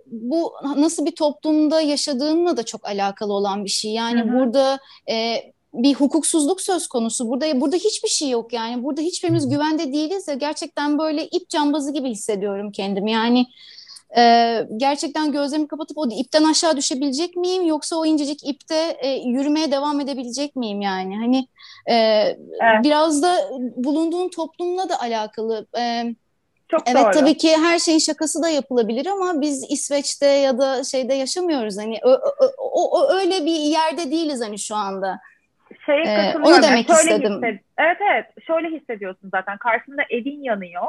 bu nasıl bir toplumda yaşadığınla da çok alakalı olan bir şey. Yani Hı-hı. burada e, bir hukuksuzluk söz konusu. Burada burada hiçbir şey yok yani. Burada hiçbirimiz güvende değiliz ya gerçekten böyle ip cambazı gibi hissediyorum kendimi. Yani e, gerçekten gözlerimi kapatıp o ipten aşağı düşebilecek miyim yoksa o incecik ipte e, yürümeye devam edebilecek miyim yani hani e, evet. biraz da bulunduğun toplumla da alakalı. E, çok evet doğru. tabii ki her şeyin şakası da yapılabilir ama biz İsveç'te ya da şeyde yaşamıyoruz hani o, o, o öyle bir yerde değiliz hani şu anda. Şeye ee, onu demek yani istedim. Hissed- evet evet şöyle hissediyorsun zaten karşında evin yanıyor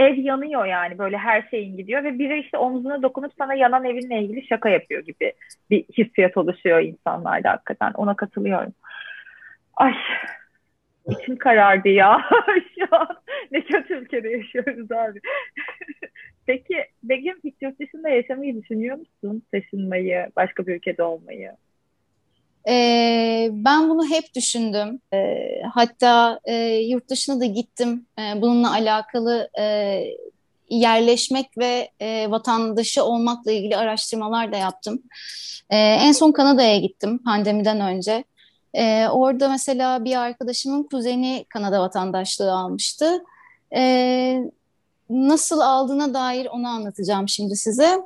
ev yanıyor yani böyle her şeyin gidiyor ve biri işte omzuna dokunup sana yanan evinle ilgili şaka yapıyor gibi bir hissiyat oluşuyor insanlarda hakikaten ona katılıyorum. Ay içim karardı ya şu an ne kötü ülkede yaşıyoruz abi. Peki Begüm hiç yurt dışında yaşamayı düşünüyor musun? Taşınmayı, başka bir ülkede olmayı? E, ben bunu hep düşündüm. E, hatta e, yurt dışına da gittim. E, bununla alakalı e, yerleşmek ve e, vatandaşı olmakla ilgili araştırmalar da yaptım. E, en son Kanada'ya gittim pandemiden önce. E, orada mesela bir arkadaşımın kuzeni Kanada vatandaşlığı almıştı. E, nasıl aldığına dair onu anlatacağım şimdi size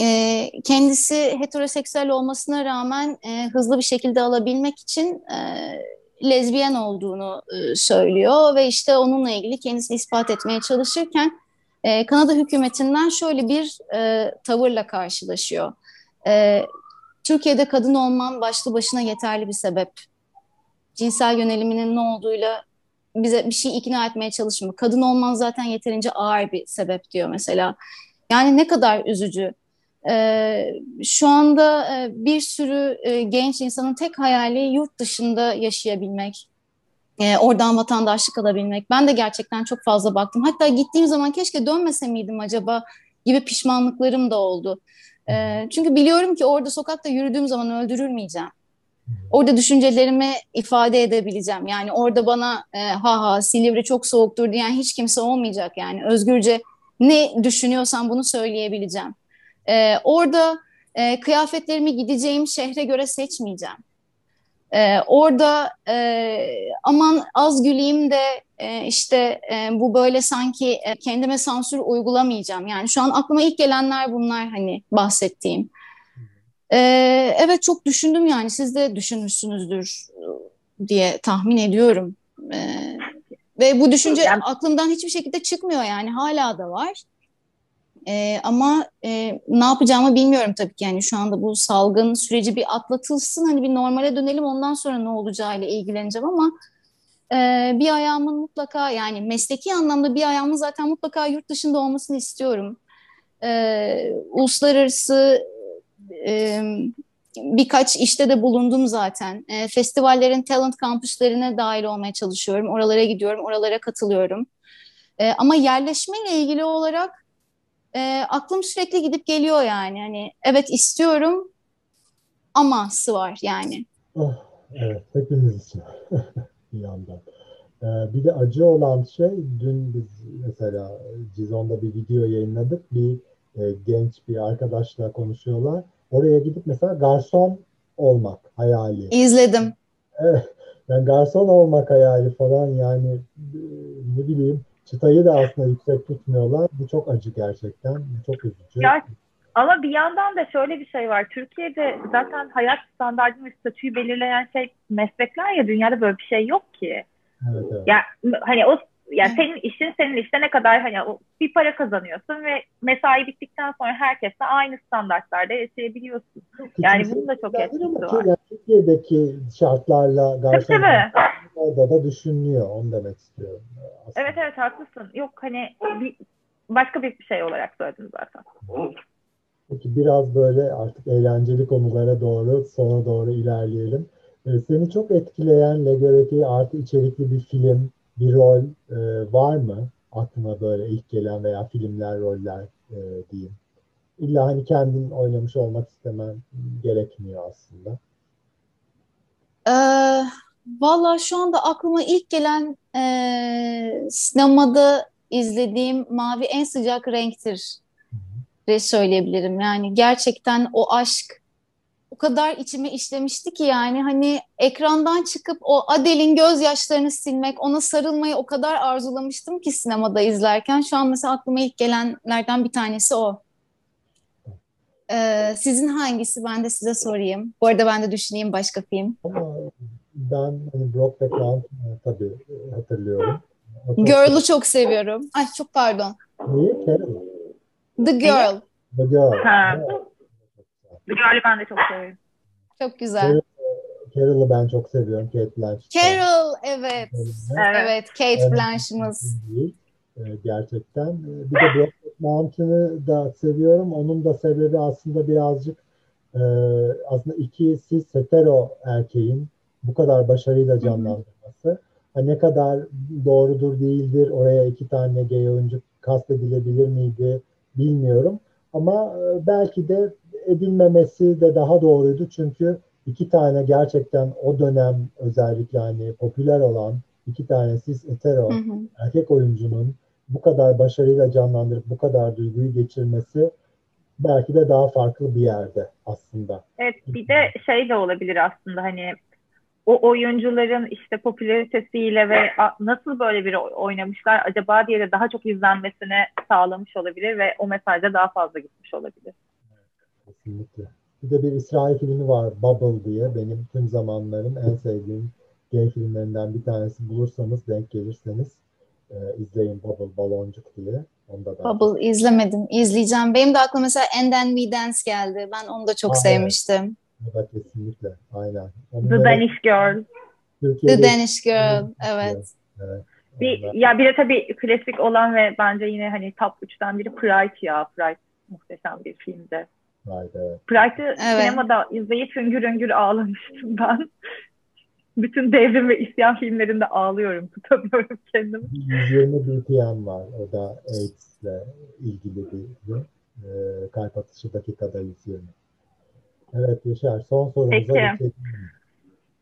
e, kendisi heteroseksüel olmasına rağmen e, hızlı bir şekilde alabilmek için e, lezbiyen olduğunu söylüyor ve işte onunla ilgili kendisini ispat etmeye çalışırken Kanada hükümetinden şöyle bir tavırla karşılaşıyor. Türkiye'de kadın olman başlı başına yeterli bir sebep. Cinsel yöneliminin ne olduğuyla bize bir şey ikna etmeye çalışma. Kadın olman zaten yeterince ağır bir sebep diyor mesela. Yani ne kadar üzücü. Ee, şu anda e, bir sürü e, genç insanın tek hayali yurt dışında yaşayabilmek. E, oradan vatandaşlık alabilmek. Ben de gerçekten çok fazla baktım. Hatta gittiğim zaman keşke dönmese miydim acaba gibi pişmanlıklarım da oldu. E, çünkü biliyorum ki orada sokakta yürüdüğüm zaman öldürülmeyeceğim. Orada düşüncelerimi ifade edebileceğim. Yani orada bana e, ha ha Silivri çok soğuktur diyen hiç kimse olmayacak. Yani özgürce ne düşünüyorsam bunu söyleyebileceğim. E, orada e, kıyafetlerimi gideceğim şehre göre seçmeyeceğim. E, orada e, aman az güleyim de e, işte e, bu böyle sanki e, kendime sansür uygulamayacağım. Yani şu an aklıma ilk gelenler bunlar hani bahsettiğim. E, evet çok düşündüm yani siz de düşünmüşsünüzdür diye tahmin ediyorum. E, ve bu düşünce yani, aklımdan hiçbir şekilde çıkmıyor yani hala da var. E, ama e, ne yapacağımı bilmiyorum tabii ki. Yani şu anda bu salgın süreci bir atlatılsın. Hani bir normale dönelim ondan sonra ne olacağıyla ilgileneceğim ama e, bir ayağımın mutlaka yani mesleki anlamda bir ayağımın zaten mutlaka yurt dışında olmasını istiyorum. E, uluslararası e, birkaç işte de bulundum zaten. E, festivallerin talent kampüslerine dahil olmaya çalışıyorum. Oralara gidiyorum, oralara katılıyorum. E, ama yerleşmeyle ilgili olarak e, aklım sürekli gidip geliyor yani. Hani evet istiyorum aması var yani. Oh, evet hepimiz için bir yandan. Ee, bir de acı olan şey dün biz mesela Cizon'da bir video yayınladık. Bir e, genç bir arkadaşla konuşuyorlar. Oraya gidip mesela garson olmak hayali. İzledim. Evet. Yani garson olmak hayali falan yani e, ne bileyim çıtayı da aslında yüksek tutmuyorlar. Bu çok acı gerçekten. Bu çok üzücü. Ya, ama bir yandan da şöyle bir şey var. Türkiye'de zaten hayat standartını ve statüyü belirleyen şey meslekler ya dünyada böyle bir şey yok ki. Evet, evet. Ya hani o yani senin işin senin işte ne kadar hani bir para kazanıyorsun ve mesai bittikten sonra herkesle aynı standartlarda yaşayabiliyorsun. Yani bunun da çok etkisi var. Yani Türkiye'deki şartlarla garson orada da düşünülüyor. Onu demek istiyorum. Aslında. Evet evet haklısın. Yok hani bir, başka bir şey olarak söyledim zaten. Peki biraz böyle artık eğlenceli konulara doğru sona doğru ilerleyelim. Ee, seni çok etkileyen LGBT artı içerikli bir film bir rol e, var mı? Aklına böyle ilk gelen veya filmler, roller e, diyeyim. İlla hani kendin oynamış olmak istemen gerekmiyor aslında. Ee, Valla şu anda aklıma ilk gelen e, sinemada izlediğim Mavi en sıcak renktir de söyleyebilirim. Yani gerçekten o aşk kadar içime işlemişti ki yani hani ekrandan çıkıp o Adele'in gözyaşlarını silmek, ona sarılmayı o kadar arzulamıştım ki sinemada izlerken. Şu an mesela aklıma ilk gelenlerden bir tanesi o. Ee, sizin hangisi? Ben de size sorayım. Bu arada ben de düşüneyim başka film. Ben hani Brokeback Mountain e, tabii e, hatırlıyorum. Girl'u çok seviyorum. Ay çok pardon. Neyi? Carol. The Girl. The Girl. Ha. Carol'ü ben de çok seviyorum. Çok güzel. Carol'ı ben çok seviyorum. Kate Blanchett. Carol evet. Evet, evet Kate. Blanchett'ımız. Gerçekten. Bir de Brokeback Mountain'ı da seviyorum. Onun da sebebi aslında birazcık e, aslında iki cis hetero erkeğin bu kadar başarıyla canlandırması. Ha, ne kadar doğrudur değildir oraya iki tane gay oyuncu kastedilebilir miydi bilmiyorum. Ama e, belki de edilmemesi de daha doğruydu çünkü iki tane gerçekten o dönem özellikle hani popüler olan iki tane cis hetero hı hı. erkek oyuncunun bu kadar başarıyla canlandırıp bu kadar duyguyu geçirmesi belki de daha farklı bir yerde aslında. Evet bir de şey de olabilir aslında hani o oyuncuların işte popülaritesiyle ve nasıl böyle bir oynamışlar acaba diye de daha çok izlenmesine sağlamış olabilir ve o mesajda daha fazla gitmiş olabilir. Kesinlikle. Bir de bir İsrail filmi var Bubble diye. Benim tüm zamanların en sevdiğim gay filmlerinden bir tanesi. Bulursanız denk gelirseniz e, izleyin Bubble Baloncuk diye. Onu da ben Bubble izlemedim. İzleyeceğim. Benim de aklıma mesela And Then We Dance geldi. Ben onu da çok Aa, sevmiştim. Evet. Evet kesinlikle. Aynen. Onu The Danish Girl. Türkiye'de The Danish Girl. Evet. Evet. Bir, ya bir de tabii klasik olan ve bence yine hani top 3'ten biri Pride ya. Pride muhteşem bir filmdi. Pride, evet. Pride'ı evet. sinemada izleyip hüngür hüngür ağlamıştım ben. Bütün devrim ve isyan filmlerinde ağlıyorum. Tutamıyorum kendimi. 120 BPM var. O da AIDS'le ilgili bir e, kalp atışı dakikada 120. Evet Yaşar son sorumuza Peki. geçelim.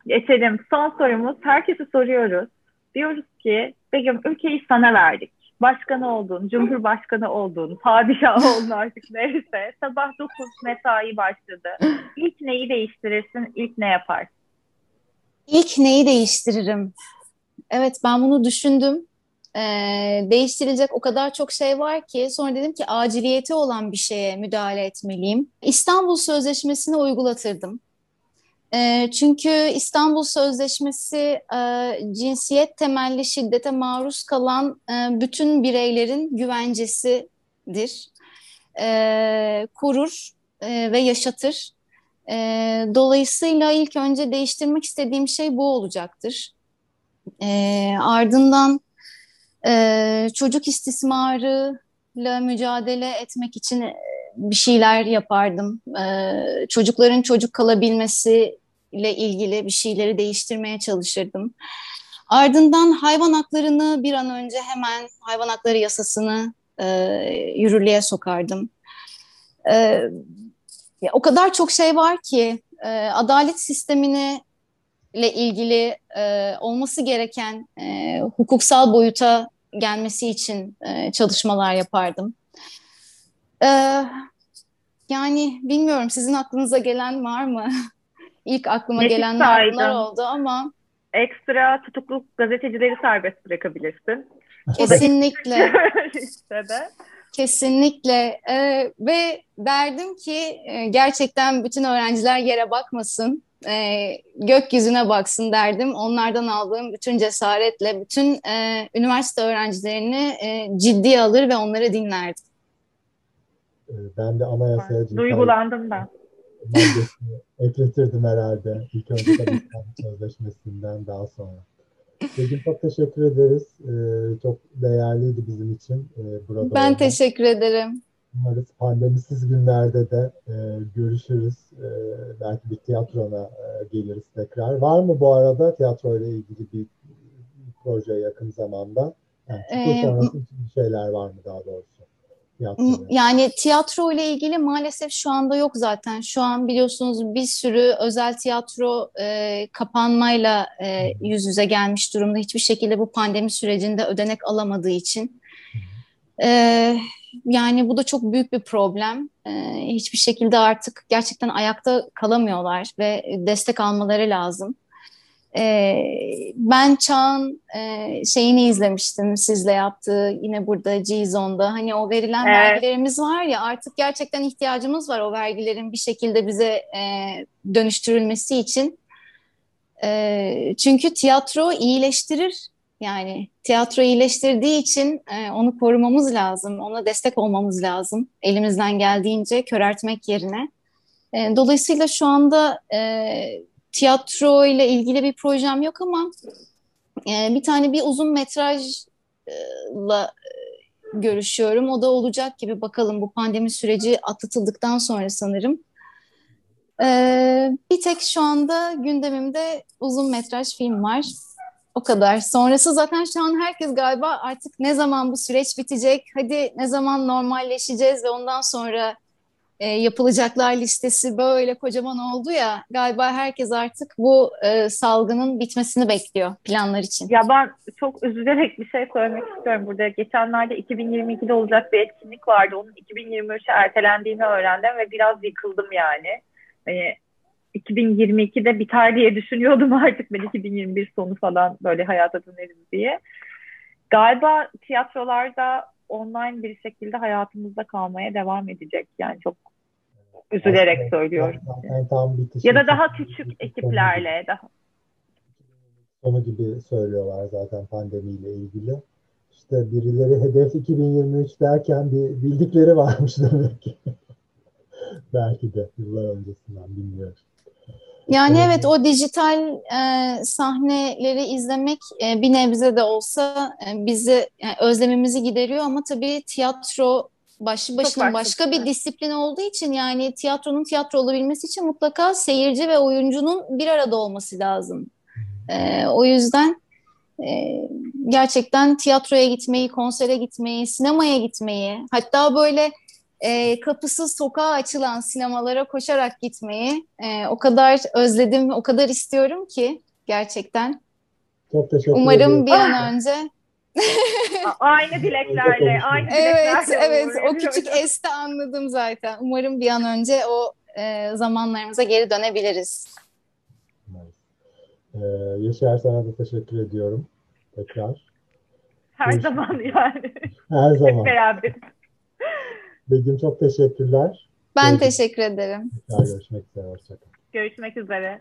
Geçelim. Son sorumuz. Herkese soruyoruz. Diyoruz ki Begüm ülkeyi sana verdik. Başkanı oldun, cumhurbaşkanı oldun, padişah oldun artık neyse. Sabah 9 mesai başladı. İlk neyi değiştirirsin, ilk ne yaparsın? İlk neyi değiştiririm? Evet ben bunu düşündüm. Değiştirilecek o kadar çok şey var ki sonra dedim ki aciliyeti olan bir şeye müdahale etmeliyim. İstanbul Sözleşmesi'ni uygulatırdım. Çünkü İstanbul Sözleşmesi cinsiyet temelli şiddete maruz kalan bütün bireylerin güvencesidir. E, kurur e, ve yaşatır. Dolayısıyla ilk önce değiştirmek istediğim şey bu olacaktır. Ardından e, çocuk istismarıyla mücadele etmek için bir şeyler yapardım. Ee, çocukların çocuk kalabilmesi ile ilgili bir şeyleri değiştirmeye çalışırdım. Ardından hayvan haklarını bir an önce hemen hayvan hakları yasasını e, yürürlüğe sokardım. E, o kadar çok şey var ki e, adalet sistemini ile ilgili e, olması gereken e, hukuksal boyuta gelmesi için e, çalışmalar yapardım. Ee, yani bilmiyorum sizin aklınıza gelen var mı? İlk aklıma Nefis gelenler bunlar oldu ama. Ekstra tutukluk gazetecileri serbest bırakabilirsin. Kesinlikle. Kesinlikle ee, ve derdim ki e, gerçekten bütün öğrenciler yere bakmasın, e, gökyüzüne baksın derdim. Onlardan aldığım bütün cesaretle bütün e, üniversite öğrencilerini e, ciddiye alır ve onları dinlerdim. Ee, ben de anayasaya Duygulandım ben. ekletirdim herhalde. İlk önce tabii sözleşmesinden daha sonra. Begüm çok teşekkür ederiz. Ee, çok değerliydi bizim için e, burada. Ben olmak. teşekkür ederim. Umarız pandemisiz günlerde de e, görüşürüz. E, belki bir tiyatrona e, geliriz tekrar. Var mı bu arada tiyatro ile ilgili bir, proje yakın zamanda? Yani ee, sonrası bir şeyler var mı daha doğrusu? Yani tiyatro ile ilgili maalesef şu anda yok zaten. Şu an biliyorsunuz bir sürü özel tiyatro e, kapanmayla e, yüz yüze gelmiş durumda. Hiçbir şekilde bu pandemi sürecinde ödenek alamadığı için. E, yani bu da çok büyük bir problem. E, hiçbir şekilde artık gerçekten ayakta kalamıyorlar ve destek almaları lazım. E, ben Çağ'ın e, şeyini izlemiştim sizle yaptığı yine burada G-Zone'da. Hani o verilen evet. vergilerimiz var ya artık gerçekten ihtiyacımız var o vergilerin bir şekilde bize e, dönüştürülmesi için. E, çünkü tiyatro iyileştirir. Yani tiyatro iyileştirdiği için e, onu korumamız lazım, ona destek olmamız lazım elimizden geldiğince köreltmek yerine. E, dolayısıyla şu anda e, tiyatro ile ilgili bir projem yok ama e, bir tane bir uzun metrajla e, görüşüyorum. O da olacak gibi bakalım bu pandemi süreci atlatıldıktan sonra sanırım. Ee, bir tek şu anda gündemimde uzun metraj film var. O kadar. Sonrası zaten şu an herkes galiba artık ne zaman bu süreç bitecek, hadi ne zaman normalleşeceğiz ve ondan sonra e, yapılacaklar listesi böyle kocaman oldu ya galiba herkes artık bu e, salgının bitmesini bekliyor planlar için. Ya ben çok üzülerek bir şey söylemek istiyorum burada. Geçenlerde 2022'de olacak bir etkinlik vardı. Onun 2023'e ertelendiğini öğrendim ve biraz yıkıldım yani. Hani 2022'de biter diye düşünüyordum artık ben 2021 sonu falan böyle hayata döneriz diye. Galiba tiyatrolarda online bir şekilde hayatımızda kalmaya devam edecek. Yani çok üzülerek Aslında, söylüyorum. Yani tam ya da daha küçük ekiplerle daha sonu gibi söylüyorlar zaten pandemiyle ilgili. İşte birileri hedef 2023 derken bir bildikleri varmış demek ki. Belki de yıllar öncesinden bilmiyorum. Yani evet o dijital e, sahneleri izlemek e, bir nebze de olsa e, bizi yani özlemimizi gideriyor ama tabii tiyatro başlı başına başka başka bir şey. disiplin olduğu için yani tiyatronun tiyatro olabilmesi için mutlaka seyirci ve oyuncunun bir arada olması lazım. E, o yüzden e, gerçekten tiyatroya gitmeyi, konsere gitmeyi, sinemaya gitmeyi, hatta böyle e, kapısı sokağa açılan sinemalara koşarak gitmeyi e, o kadar özledim, o kadar istiyorum ki gerçekten. Çok teşekkür Umarım ederim. bir an önce. Aynı dileklerle, aynı Evet, dileklerle. evet. O uğurluyorum. küçük esti anladım zaten. Umarım bir an önce o e, zamanlarımıza geri dönebiliriz. Ee, Yaşar sana da teşekkür ediyorum. Tekrar. Her Görüşmek zaman yani. Her Hep zaman. beraber. Begüm çok teşekkürler. Ben Evet. teşekkür ederim. Tekrar görüşmek üzere. Hoşçakalın. Görüşmek üzere.